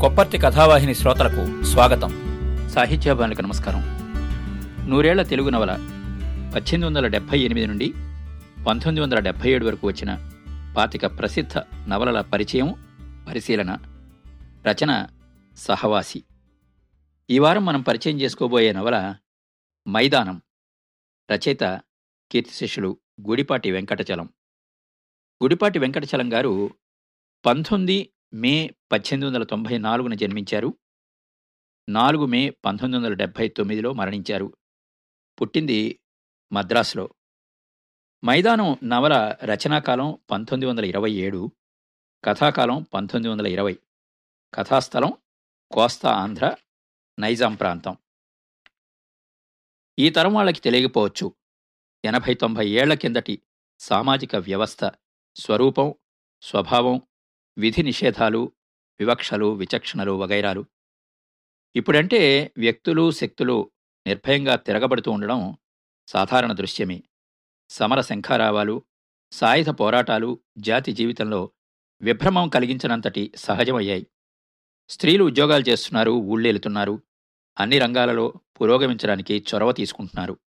కొప్పర్తి కథావాహిని శ్రోతలకు స్వాగతం. సాహిత్యాభిమానులకు నమస్కారం. నూరేళ్ళ తెలుగు నవల పద్దెనిమిది వందల డెబ్బై ఎనిమిది నుండి పంతొమ్మిది వందల డెబ్బై ఏడు వరకు వచ్చిన పాతిక ప్రసిద్ధ నవలల పరిచయం పరిశీలన రచన సహవాసి. ఈ వారం మనం పరిచయం చేసుకోబోయే నవల మైదానం రచయిత కీర్తిశిష్యులు గుడిపాటి వెంకటచలం. గుడిపాటి వెంకటచలం గారు పంతొమ్మిది మే పద్దెనిమిది వందల తొంభై నాలుగున జన్మించారు. నాలుగు మే పంతొమ్మిది వందల డెబ్భై తొమ్మిదిలో మరణించారు. పుట్టింది మద్రాసులో. మైదానం నవల రచనాకాలం పంతొమ్మిది వందల ఇరవై ఏడు. కథాకాలం పంతొమ్మిది వందల ఇరవై. కథాస్థలం కోస్తా ఆంధ్ర నైజాం ప్రాంతం. ఈ తరం వాళ్ళకి తెలియకపోవచ్చు. ఎనభై తొంభై ఏళ్ళ కిందటి సామాజిక వ్యవస్థ స్వరూపం స్వభావం విధి నిషేధాలు వివక్షలు విచక్షణలు వగైరాలు. ఇప్పుడంటే వ్యక్తులు శక్తులు నిర్భయంగా తిరగబడుతూ ఉండడం సాధారణ దృశ్యమే. సమర శంఖారావాలు సాయుధ పోరాటాలు జాతి జీవితంలో విభ్రమం కలిగించినంతటి సహజమయ్యాయి. స్త్రీలు ఉద్యోగాలు చేస్తున్నారు ఊళ్ళేలుతున్నారు అన్ని రంగాలలో పురోగమించడానికి చొరవ తీసుకుంటున్నారు.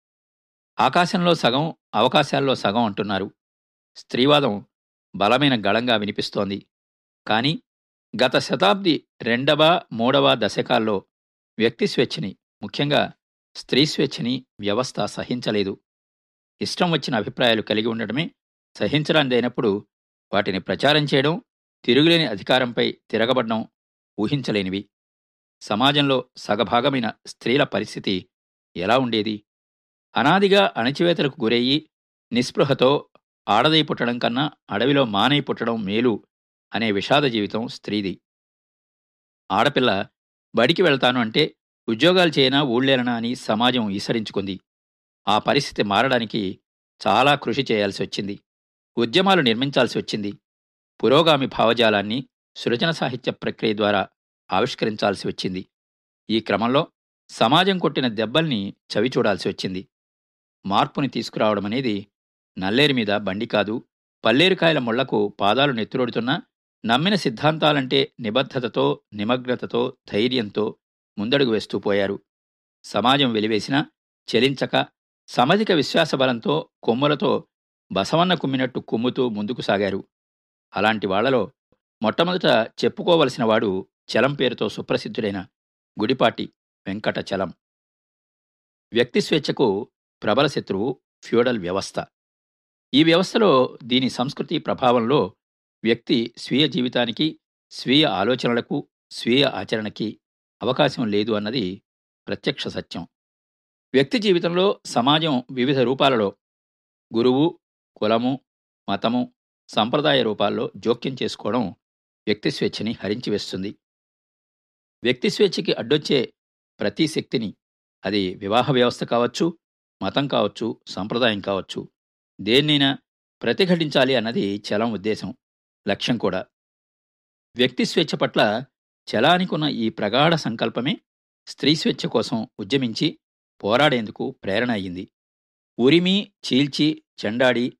ఆకాశంలో సగం అవకాశాల్లో సగం అంటున్నారు. స్త్రీవాదం బలమైన గళంగా వినిపిస్తోంది. కానీ గత శతాబ్ది రెండవ మూడవ దశకాల్లో వ్యక్తి స్వేచ్ఛని ముఖ్యంగా స్త్రీ స్వేచ్ఛని వ్యవస్థ సహించలేదు. ఇష్టం వచ్చిన అభిప్రాయాలు కలిగి ఉండడమే సహించడానిదైనప్పుడు వాటిని ప్రచారం చేయడం తిరుగులేని అధికారంపై తిరగబడడం ఊహించలేనివి. సమాజంలో సగభాగమైన స్త్రీల పరిస్థితి ఎలా ఉండేది? అనాదిగా అణచివేతలకు గురయ్యి నిస్పృహతో ఆడదై పుట్టడం కన్నా అడవిలో మానై పుట్టడం మేలు అనే విషాద జీవితం స్త్రీది. ఆడపిల్ల బడికి వెళ్తాను అంటే ఉద్యోగాలు చేయనా ఊళ్ళేనా అని సమాజం ఈసరించుకుంది. ఆ పరిస్థితి మారడానికి చాలా కృషి చేయాల్సి వచ్చింది. ఉద్యమాలు నిర్మించాల్సి వచ్చింది. పురోగామి భావజాలాన్ని సృజన సాహిత్య ప్రక్రియ ద్వారా ఆవిష్కరించాల్సి వచ్చింది. ఈ క్రమంలో సమాజం కొట్టిన దెబ్బల్ని చవిచూడాల్సి వచ్చింది. మార్పుని తీసుకురావడం అనేది నల్లేరు మీద బండి కాదు పల్లేరుకాయల ముళ్ళకు పాదాలు నెత్తురొడుతున్నా నమ్మిన సిద్ధాంతాలంటే నిబద్ధతతో నిమగ్నతతో ధైర్యంతో ముందడుగు వేస్తూ పోయారు. సమాజం వెలివేసినా చెలించక సమధిక విశ్వాసబలంతో కొమ్ములతో బసవన్న కుమ్మినట్టు కుమ్ముతూ ముందుకు సాగారు. అలాంటి వాళ్ళలో మొట్టమొదట చెప్పుకోవలసిన వాడు చలం పేరుతో సుప్రసిద్ధుడైన గుడిపాటి వెంకట చలం. వ్యక్తి స్వేచ్ఛకు ప్రబల శత్రువు ఫ్యూడల్ వ్యవస్థ. ఈ వ్యవస్థలో దీని సంస్కృతి ప్రభావంలో వ్యక్తి స్వీయ జీవితానికి స్వీయ ఆలోచనలకు స్వీయ ఆచరణకి అవకాశం లేదు అన్నది ప్రత్యక్ష సత్యం. వ్యక్తి జీవితంలో సమాజం వివిధ రూపాలలో గురువు కులము మతము సంప్రదాయ రూపాల్లో జోక్యం చేసుకోవడం వ్యక్తి స్వేచ్ఛని హరించివేస్తుంది వ్యక్తి స్వేచ్ఛకి అడ్డొచ్చే ప్రతి శక్తిని అది వివాహ వ్యవస్థ కావచ్చు మతం కావచ్చు సంప్రదాయం కావచ్చు దేన్నైనా ప్రతిఘటించాలి అన్నది చలం ఉద్దేశం. లక్ష్యం కూడా. వ్యక్తి స్వేచ్ఛ పట్ల చలానికున్న ఈ ప్రగాఢ సంకల్పమే స్త్రీ స్వేచ్ఛ కోసం ఉద్యమించి పోరాడేందుకు ప్రేరణ అయ్యింది. ఉరిమి చీల్చి చెండాడి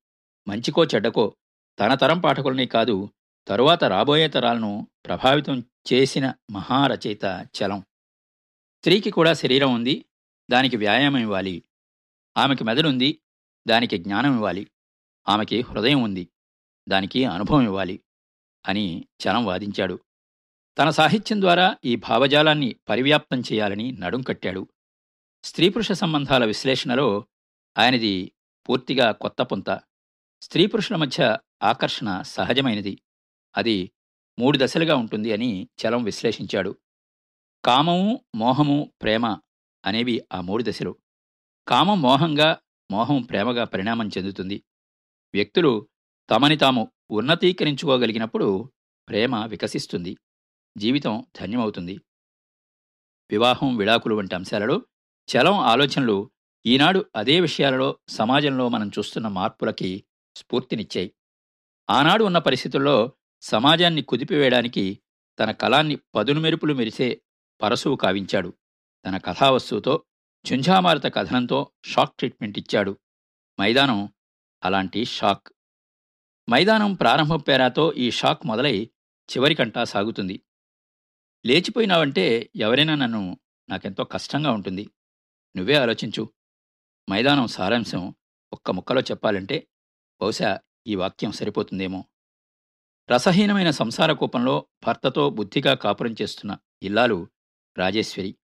మంచికో చెడ్డకో తన తరం పాఠకులనే కాదు తరువాత రాబోయే తరాలను ప్రభావితం చేసిన మహారచయిత చలం. స్త్రీకి కూడా శరీరం ఉంది దానికి వ్యాయామం ఇవ్వాలి. ఆమెకి మెదడుంది దానికి జ్ఞానం ఇవ్వాలి. ఆమెకి హృదయం ఉంది. దానికి అనుభవం ఇవ్వాలి అని చలం వాదించాడు. తన సాహిత్యం ద్వారా ఈ భావజాలాన్ని పరివ్యాప్తం చేయాలని నడుం కట్టాడు. స్త్రీ పురుష సంబంధాల విశ్లేషణలో ఆయనది పూర్తిగా కొత్త పొంత. స్త్రీ పురుషుల మధ్య ఆకర్షణ సహజమైనది. అది మూడు దశలుగా ఉంటుంది అని చలం విశ్లేషించాడు. కామము మోహము ప్రేమ అనేవి ఆ మూడు దశలు. కామం మోహంగా మోహం ప్రేమగా పరిణామం చెందుతుంది. వ్యక్తులు తమని తాము ఉన్నతీకరించుకోగలిగినప్పుడు ప్రేమ వికసిస్తుంది జీవితం ధన్యమవుతుంది. వివాహం విడాకులు వంటి అంశాలలో చలం ఆలోచనలు ఈనాడు అదే విషయాలలో సమాజంలో మనం చూస్తున్న మార్పులకి స్ఫూర్తినిచ్చాయి. ఆనాడు ఉన్న పరిస్థితుల్లో సమాజాన్ని కుదిపివేయడానికి తన కళాన్ని పదును మెరుపులు మెరిసే పరశువు కావించాడు. తన కథావస్తువుతో ఝుంఝామారత కథనంతో షాక్ ట్రీట్మెంట్ ఇచ్చాడు. మైదానం అలాంటి షాక్ మైదానం ప్రారంభ పేరాతో ఈ షాక్ మొదలై చివరికంటా సాగుతుంది. లేచిపోయినావంటే ఎవరైనా నన్ను నాకెంతో కష్టంగా ఉంటుంది. నువ్వే ఆలోచించు. మైదానం సారాంశం ఒక్క ముక్కలో చెప్పాలంటే బహుశా ఈ వాక్యం సరిపోతుందేమో. రసహీనమైన సంసార కూపంలో భర్తతో బుద్ధిగా కాపురం చేస్తున్న ఇల్లాలు రాజేశ్వరి.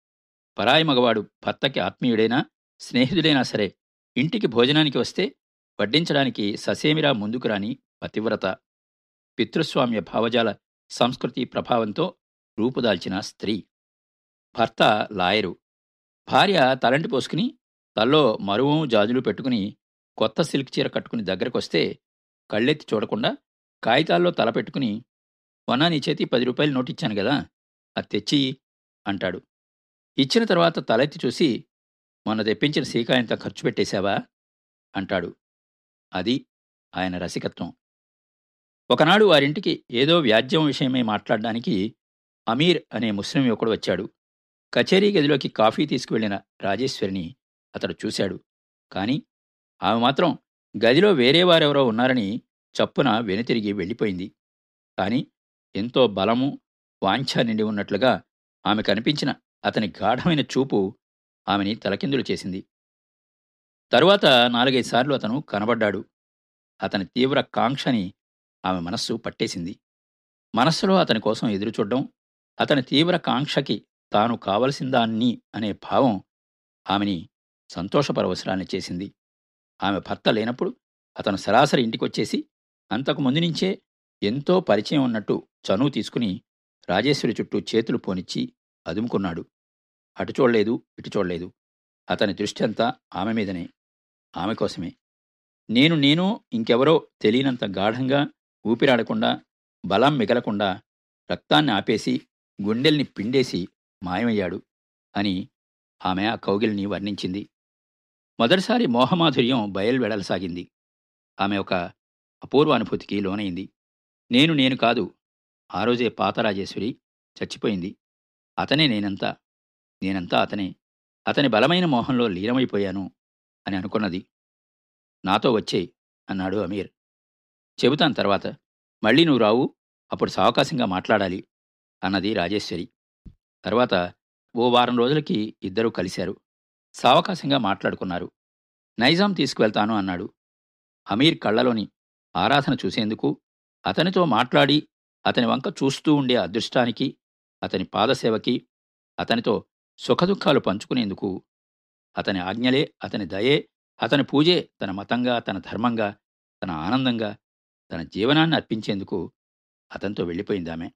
పరాయి మగవాడు భర్తకి ఆత్మీయుడైనా స్నేహితుడైనా సరే ఇంటికి భోజనానికి వస్తే వడ్డించడానికి ససేమిరా ముందుకు రాని పతివ్రత. పితృస్వామ్య భావజాల సంస్కృతి ప్రభావంతో రూపుదాల్చిన స్త్రీ. భర్త లాయరు. భార్య తలంటి పోసుకుని తల్లో మరువం జాజులు పెట్టుకుని కొత్త సిల్క్ చీర కట్టుకుని దగ్గరకొస్తే కళ్ళెత్తి చూడకుండా కాగితాల్లో తల పెట్టుకుని వనా నీ చేతి పది రూపాయలు నోటిచ్చాను కదా అది తెచ్చి అంటాడు. ఇచ్చిన తర్వాత తలెత్తి చూసి మొన్న తెప్పించిన సీకాయంత ఖర్చు పెట్టేశావా? అంటాడు. అది ఆయన రసికత్వం. ఒకనాడు వారింటికి ఏదో వ్యాజ్యం విషయమై మాట్లాడడానికి అమీర్ అనే ముస్లిం యువకుడు వచ్చాడు. కచేరీ గదిలోకి కాఫీ తీసుకువెళ్ళిన రాజేశ్వరిని అతడు చూశాడు. కాని ఆమె మాత్రం గదిలో వేరే వారెవరో ఉన్నారని చప్పున వెనుతిరిగి వెళ్ళిపోయింది. కాని ఎంతో బలము వాంఛ నిండి ఉన్నట్లుగా ఆమె కనిపించిన అతని గాఢమైన చూపు ఆమెని తలకిందులు చేసింది. తరువాత నాలుగైదు సార్లు అతను కనబడ్డాడు. అతని తీవ్ర కాంక్షని ఆమె మనస్సు పట్టేసింది. మనస్సులో అతని కోసం ఎదురుచూడ్డం అతని తీవ్ర కాంక్షకి తాను కావలసిందాన్ని అనే భావం ఆమెని సంతోషపరవసరాన్ని చేసింది. ఆమె భర్త లేనప్పుడు అతను సరాసరి ఇంటికొచ్చేసి అంతకు ముందు నుంచే ఎంతో పరిచయం ఉన్నట్టు చనువు తీసుకుని రాజేశ్వరి చుట్టూ చేతులు పోనిచ్చి అదుముకున్నాడు. అటు చూడలేదు ఇటు చూడలేదు. అతని దృష్టి అంతా ఆమె మీదనే ఆమె కోసమే. నేను నేను ఇంకెవరో తెలియనంత గాఢంగా ఊపిరాడకుండా బలం మిగలకుండా రక్తాన్ని ఆపేసి గుండెల్ని పిండేసి మాయమయ్యాడు అని ఆమె ఆ కౌగిల్ని వర్ణించింది. మొదటిసారి మోహమాధుర్యం బయలువెడలసాగింది. ఆమె ఒక అపూర్వ అనుభూతికి లోనైంది. నేను నేను కాదు ఆ రోజే పాతరాజేశ్వరి చచ్చిపోయింది. అతనే నేనంతా నేనంతా అతనే. అతని బలమైన మోహంలో లీనమైపోయాను అని అనుకున్నది. నాతో వచ్చే అన్నాడు అమీర్. చెబుతాను తర్వాత. మళ్ళీ నువ్వు రావు అప్పుడు సావకాశంగా మాట్లాడాలి అన్నది రాజేశ్వరి. తర్వాత ఓ వారం రోజులకి ఇద్దరూ కలిశారు. సావకాశంగా మాట్లాడుకున్నారు. నైజాం తీసుకువెళ్తాను అన్నాడు. అమీర్ కళ్ళలోని ఆరాధన చూసేందుకు అతనితో మాట్లాడి అతని వంక చూస్తూ ఉండే అదృష్టానికి అతని పాదసేవకి అతనితో సుఖదుఖాలు పంచుకునేందుకు అతని ఆజ్ఞలే అతని దయే అతని పూజే తన మతంగా తన ధర్మంగా తన ఆనందంగా తన జీవనాన్ని అర్పించేందుకు అతనితో వెళ్ళిపోయిందామె.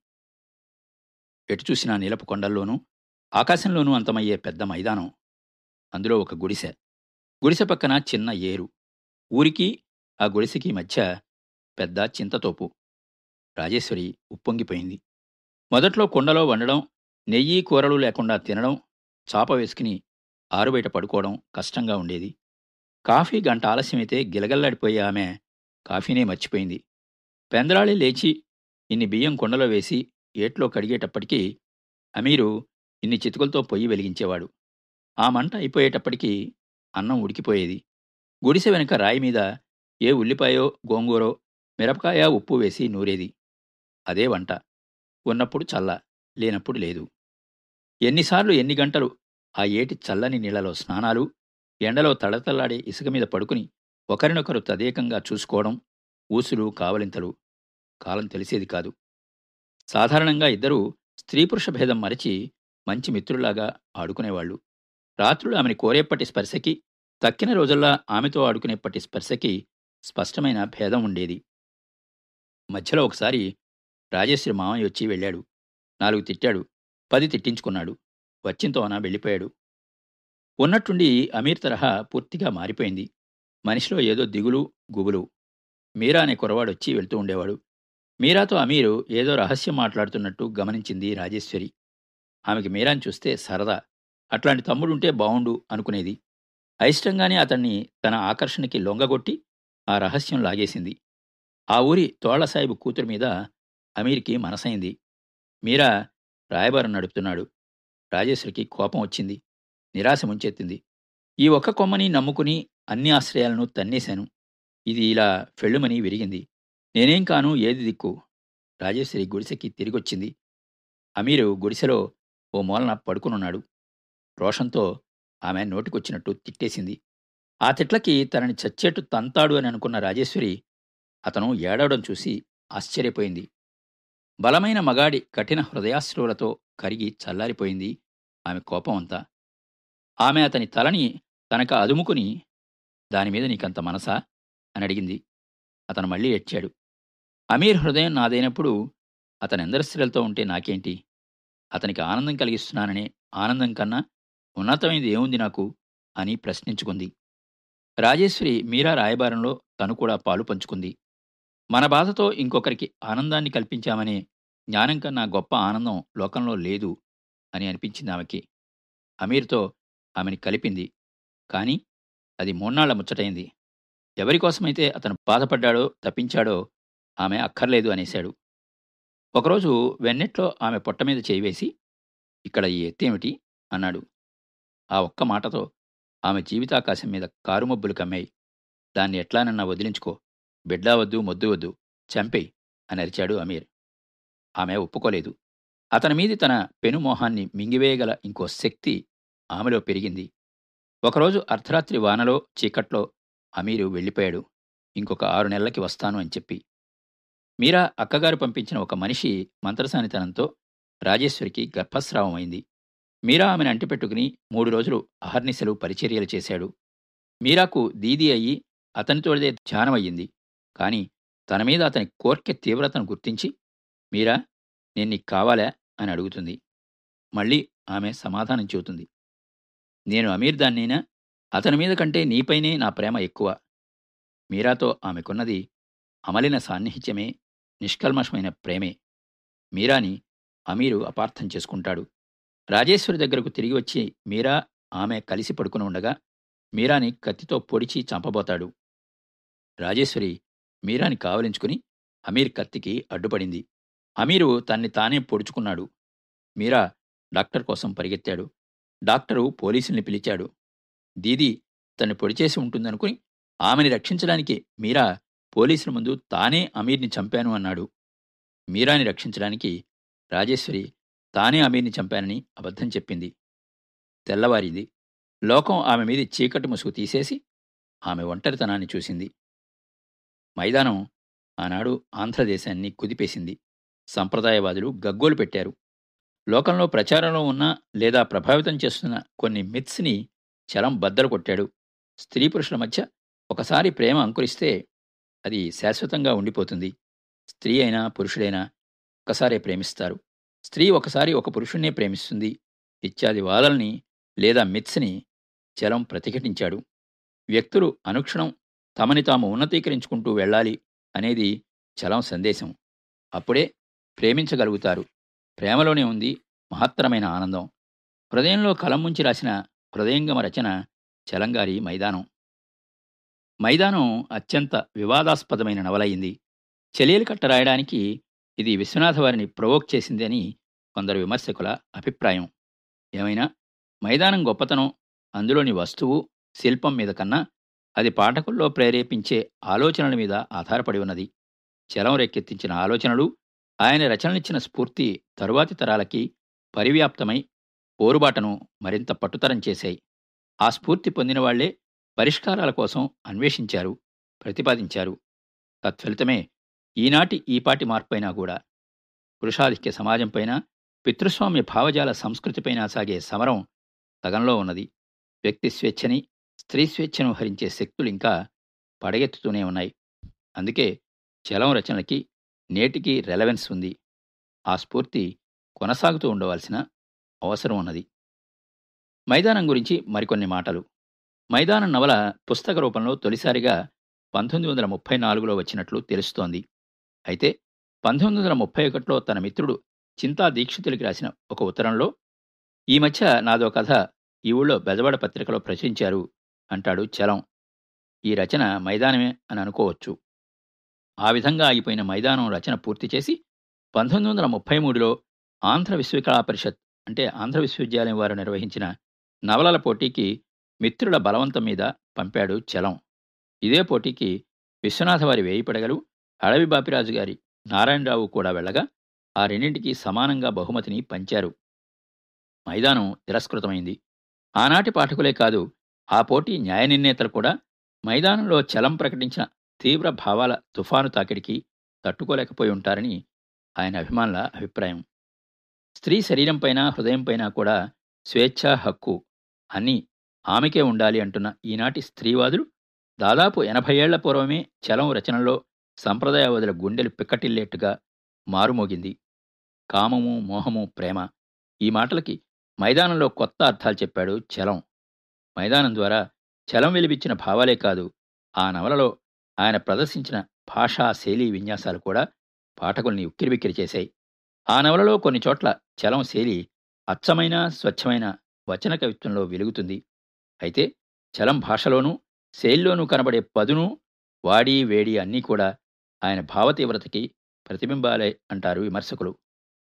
ఎటు చూసినా నీలపు కొండల్లోనూ ఆకాశంలోనూ అంతమయ్యే పెద్ద మైదానం అందులో ఒక గుడిసె. గుడిసె పక్కన చిన్న ఏరు. ఊరికి ఆ గుడిసెకి మధ్య పెద్ద చింతతోపు. రాజేశ్వరి ఉప్పొంగిపోయింది. మొదట్లో కుండలో వండడం నెయ్యి కూరలు లేకుండా తినడం చాప వేసుకుని ఆరుబయట పడుకోవడం కష్టంగా ఉండేది. కాఫీ గంట ఆలస్యమైతే గిలగల్లాడిపోయే ఆమె కాఫీనే మర్చిపోయింది. పెందరాళి లేచి ఇన్ని బియ్యం కుండలో వేసి ఏట్లో కడిగేటప్పటికీ అమీరు ఇన్ని చితుకులతో పొయ్యి వెలిగించేవాడు. ఆ మంట అయిపోయేటప్పటికీ అన్నం ఉడికిపోయేది. గుడిసె వెనుక రాయి మీద ఏ ఉల్లిపాయో గోంగూరో మిరపకాయ ఉప్పు వేసి నూరేది. అదే వంట. ఉన్నప్పుడు చల్ల లేనప్పుడు లేదు. ఎన్నిసార్లు ఎన్ని గంటలు ఆ ఏటి చల్లని నీళ్ళలో స్నానాలు ఎండలో తడతల్లాడే ఇసుక మీద పడుకుని ఒకరినొకరు తదేకంగా చూసుకోవడం ఊసులు కావలింతలు కాలం తెలిసేది కాదు. సాధారణంగా ఇద్దరూ స్త్రీ పురుష భేదం మరచి మంచి మిత్రులాగా ఆడుకునేవాళ్ళు. రాత్రులు ఆమెని కోరేప్పటి స్పర్శకి తక్కిన రోజుల్లా ఆమెతో ఆడుకునేప్పటి స్పర్శకి స్పష్టమైన భేదం ఉండేది. మధ్యలో ఒకసారి రాజేశ్వరి మామయ్య వచ్చి వెళ్ళాడు. నాలుగు తిట్టాడు. పది తిట్టించుకున్నాడు. వచ్చింతోన వెళ్ళిపోయాడు. ఉన్నట్టుండి అమీర్ తరహా పూర్తిగా మారిపోయింది. మనిషిలో ఏదో దిగులు గుబులు. మీరా అనే కురవాడొచ్చి వెళ్తూ ఉండేవాడు. మీరాతో అమీరు ఏదో రహస్యం మాట్లాడుతున్నట్టు గమనించింది రాజేశ్వరి. ఆమెకి మీరాని చూస్తే సరదా. అట్లాంటి తమ్ముడుంటే బావుండు అనుకునేది. అయిష్టంగానే అతన్ని తన ఆకర్షణకి లొంగగొట్టి ఆ రహస్యం లాగేసింది. ఆ ఊరి తోళ్ళసాయిబు కూతురు మీద అమీర్కి మనసైంది. మీరా రాయబారం నడుపుతున్నాడు. రాజేశ్వరికి కోపం వచ్చింది. నిరాశ ముంచెత్తింది. ఈ ఒక్క కొమ్మని నమ్ముకుని అన్ని ఆశ్రయాలను తన్నేశాను. ఇది ఇలా ఫెళ్ళుమని విరిగింది. నేనేం కాను ఏది దిక్కు? రాజేశ్వరి గుడిసెకి తిరిగొచ్చింది. అమీరు గుడిసెలో ఓ మూలన పడుకునున్నాడు. రోషంతో ఆమె నోటికొచ్చినట్టు తిట్టేసింది. ఆ తిట్లకి తనని చచ్చేట్టు తంతాడు అని అనుకున్న రాజేశ్వరి అతను ఏడవడం చూసి ఆశ్చర్యపోయింది. బలమైన మగాడి కఠిన హృదయాశ్రువులతో కరిగి చల్లారిపోయింది ఆమె కోపమంతా. ఆమె అతని తలని తనక అదుముకుని దానిమీద నీకంత మనసా? అని అడిగింది. అతను మళ్ళీ ఏడ్చాడు. అమీర్ హృదయం నాదైనప్పుడు అతని ఎందరి ఉంటే నాకేంటి? అతనికి ఆనందం కలిగిస్తున్నాననే ఆనందం కన్నా ఉన్నతమైనది ఏముంది నాకు? అని ప్రశ్నించుకుంది. రాజేశ్వరి మీరా రాయబారంలో తను కూడా పాలు పంచుకుంది. మన బాధతో ఇంకొకరికి ఆనందాన్ని కల్పించామనే జ్ఞానం కన్నా గొప్ప ఆనందం లోకంలో లేదు అని అనిపించింది ఆమెకి అమీర్తో ఆమెని కలిపింది. కానీ అది మూన్నాళ్ళ ముచ్చటైంది. ఎవరికోసమైతే అతను బాధపడ్డాడో తప్పించాడో ఆమె అక్కర్లేదు అనేశాడు. ఒకరోజు వెన్నెట్లో ఆమె పొట్ట మీద చేయివేసి ఇక్కడ ఈ ఎత్తేమిటి అన్నాడు. ఆ ఒక్క మాటతో ఆమె జీవితాకాశం మీద కారుమబ్బులు కమ్మాయి దాన్ని ఎట్లానన్నా వదిలించుకో. బిడ్డా వద్దు మొద్దు వద్దు చంపేయి అని అరిచాడు అమీర్. ఆమె ఒప్పుకోలేదు. అతని మీది తన పెనుమోహాన్ని మింగివేయగల ఇంకో శక్తి ఆమెలో పెరిగింది. ఒకరోజు అర్ధరాత్రి వానలో చీకట్లో అమీరు వెళ్ళిపోయాడు. ఇంకొక ఆరు నెలలకి వస్తాను అని చెప్పి. మీరా అక్కగారు పంపించిన ఒక మనిషి మంత్రసానితనంతో రాజేశ్వరికి గర్భస్రావం అయింది. మీరా ఆమెను అంటిపెట్టుకుని మూడు రోజులు అహర్నిశలు పరిచర్యలు చేశాడు. మీరాకు దీది అయ్యి అతనితోడిదే ధ్యానమయ్యింది కాని తన మీద అతని కోర్కె తీవ్రతను గుర్తించి మీరా నేను నీకు కావాలా? అని అడుగుతుంది. మళ్ళీ ఆమె సమాధానం చెబుతుంది. నేను అమీర్ దాన్నైనా అతని మీద కంటే నీపైనే నా ప్రేమ ఎక్కువ. మీరాతో ఆమెకున్నది అమలిన సాన్నిహిత్యమే నిష్కల్మషమైన ప్రేమే. మీరాని అమీరు అపార్థం చేసుకుంటాడు. రాజేశ్వరి దగ్గరకు తిరిగి వచ్చి మీరా ఆమె కలిసి పడుకుని ఉండగా మీరాని కత్తితో పొడిచి చంపబోతాడు. రాజేశ్వరి మీరాని కావలించుకుని అమీర్ కత్తికి అడ్డుపడింది. అమీరు తన్ని తానే పొడుచుకున్నాడు. మీరా డాక్టర్ కోసం పరిగెత్తాడు. డాక్టరు పోలీసుల్ని పిలిచాడు. దీది తను పొడిచేసి ఉంటుందనుకుని ఆమెని రక్షించడానికి మీరా పోలీసుల ముందు తానే అమీర్ని చంపాను అన్నాడు. మీరాని రక్షించడానికి రాజేశ్వరి తానే అమీర్ని చంపానని అబద్ధం చెప్పింది. తెల్లవారింది. లోకం ఆమె మీద చీకటి ముసుగు తీసేసి ఆమె ఒంటరితనాన్ని చూసింది. మైదానం ఆనాడు ఆంధ్రదేశాన్ని కుదిపేసింది. సంప్రదాయవాదులు గగ్గోలు పెట్టారు. లోకంలో ప్రచారంలో ఉన్న లేదా ప్రభావితం చేస్తున్న కొన్ని మిత్స్ని చలం బద్దలు కొట్టాడు. స్త్రీ పురుషుల మధ్య ఒకసారి ప్రేమ అంకురిస్తే అది శాశ్వతంగా ఉండిపోతుంది. స్త్రీ అయినా పురుషుడైనా ఒకసారే ప్రేమిస్తారు. స్త్రీ ఒకసారి ఒక పురుషుణ్ణే ప్రేమిస్తుంది. ఇత్యాది వాదల్ని లేదా మిత్స్ని చలం ప్రతిఘటించాడు. వ్యక్తులు అనుక్షణం తమని తాము ఉన్నతీకరించుకుంటూ వెళ్ళాలి అనేది చలం సందేశం. అప్పుడే ప్రేమించగలుగుతారు. ప్రేమలోనే ఉంది మహత్తరమైన ఆనందం. హృదయంలో కలం ముంచి రాసిన హృదయంగమ రచన చలంగారి మైదానం. మైదానం అత్యంత వివాదాస్పదమైన నవలయింది. చెలియలు కట్ట రాయడానికి ఇది విశ్వనాథ వారిని ప్రవోక్ చేసింది అని కొందరు విమర్శకుల అభిప్రాయం. ఏమైనా? మైదానం గొప్పతనం అందులోని వస్తువు శిల్పం మీద కన్నా అది పాఠకుల్లో ప్రేరేపించే ఆలోచనల మీద ఆధారపడి ఉన్నది. చలం రేకెత్తించిన ఆలోచనలు ఆయన రచనలిచ్చిన స్ఫూర్తి తరువాతి తరాలకి పరివ్యాప్తమై పోరుబాటను మరింత పట్టుతరం చేశాయి. ఆ స్ఫూర్తి పొందిన వాళ్ళే పరిష్కారాల కోసం అన్వేషించారు ప్రతిపాదించారు. తత్ఫలితమే ఈనాటి ఈపాటి మార్పైనా కూడా పురుషాధిక్య సమాజంపైన పితృస్వామ్య భావజాల సంస్కృతిపైన సాగే సమరం సగంలో ఉన్నది. వ్యక్తి స్వేచ్ఛని స్త్రీ స్వేచ్ఛను హరించే శక్తులు ఇంకా పడగెత్తుతూనే ఉన్నాయి. అందుకే చలం రచనలకి నేటికి రెలవెన్స్ ఉంది. ఆ స్ఫూర్తి కొనసాగుతూ ఉండవలసిన అవసరం ఉన్నది. మైదానం గురించి మరికొన్ని మాటలు. మైదానం నవల పుస్తక రూపంలో తొలిసారిగా పంతొమ్మిది వందల ముప్పై నాలుగులో వచ్చినట్లు తెలుస్తోంది. అయితే పంతొమ్మిది వందల ముప్పై ఒకటిలో తన మిత్రుడు చింతా దీక్షితులకి రాసిన ఒక ఉత్తరంలో ఈ మధ్య నాదో కథ ఈ ఊళ్ళో బెజవాడ పత్రికలో ప్రచురించారు అంటాడు చలం. ఈ రచన మైదానమే అని అనుకోవచ్చు. ఆ విధంగా అయిపోయిన మైదానం రచన పూర్తి చేసి పంతొమ్మిది వందల ముప్పై మూడులో ఆంధ్ర విశ్వకళా పరిషత్ అంటే ఆంధ్ర విశ్వవిద్యాలయం వారు నిర్వహించిన నవలల పోటీకి మిత్రుల బలవంతం మీద పంపాడు చలం. ఇదే పోటీకి విశ్వనాథ వారి వేయి పడగలు అడవి బాపిరాజు గారి నారాయణరావు కూడా వెళ్ళగా ఆ రెండింటికి సమానంగా బహుమతిని పంచారు. మైదానం తిరస్కృతమైంది. ఆనాటి పాఠకులే కాదు ఆ పోటీ న్యాయ నిర్ణేతలు కూడా మైదానంలో చలం ప్రకటించిన తీవ్ర భావాల తుఫాను తాకిడికి తట్టుకోలేకపోయి ఉంటారని ఆయన అభిమానుల అభిప్రాయం. స్త్రీ శరీరంపైన హృదయంపైన కూడా స్వేచ్ఛా హక్కు అని ఆమెకే ఉండాలి అంటున్న ఈనాటి స్త్రీవాదులు దాదాపు ఎనభై ఏళ్ళ పూర్వమే చలం రచనలో సంప్రదాయవాదుల గుండెలు పిక్కటిల్లేట్టుగా మారుమోగింది. కామము మోహము ప్రేమ ఈ మాటలకి మైదానంలో కొత్త అర్థాలు చెప్పాడు చలం. మైదానం ద్వారా చలం వెలిపించిన భావాలే కాదు ఆ నవలలో ఆయన ప్రదర్శించిన భాషా శైలి విన్యాసాలు కూడా పాఠకుల్ని ఉక్కిరిబిక్కిరి చేశాయి. ఆ నవలలో కొన్ని చోట్ల చలం శైలి అచ్చమైన స్వచ్ఛమైన వచన కవిత్వంలో వెలుగుతుంది. అయితే చలం భాషలోనూ శైలిలోనూ కనబడే పదును వాడి వేడి అన్నీ కూడా ఆయన భావతీవ్రతకి ప్రతిబింబాలే అంటారు విమర్శకులు.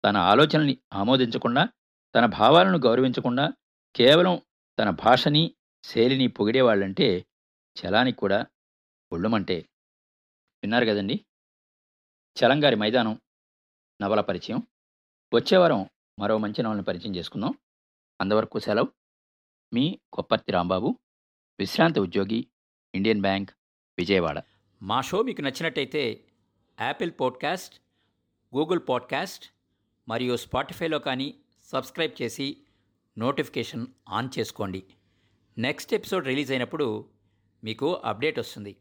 తన ఆలోచనల్ని ఆమోదించకుండా తన భావాలను గౌరవించకుండా కేవలం తన భాషని శైలిని పొగిడేవాళ్ళంటే చలానికి కూడా ఒళ్ళుమంటే విన్నారు కదండి? చలంగారి మైదానం నవల పరిచయం. వచ్చే వారం మరో మంచి నవలను పరిచయం చేసుకుందాం. అంతవరకు సెలవు. మీ కొప్పర్తి రాంబాబు విశ్రాంతి ఉద్యోగి ఇండియన్ బ్యాంక్ విజయవాడ. మా షో మీకు నచ్చినట్టయితే యాపిల్ పాడ్కాస్ట్ గూగుల్ పాడ్కాస్ట్ మరియు స్పాటిఫైలో కానీ సబ్స్క్రైబ్ చేసి నోటిఫికేషన్ ఆన్ చేసుకోండి. నెక్స్ట్ ఎపిసోడ్ రిలీజ్ అయినప్పుడు మీకు అప్డేట్ వస్తుంది.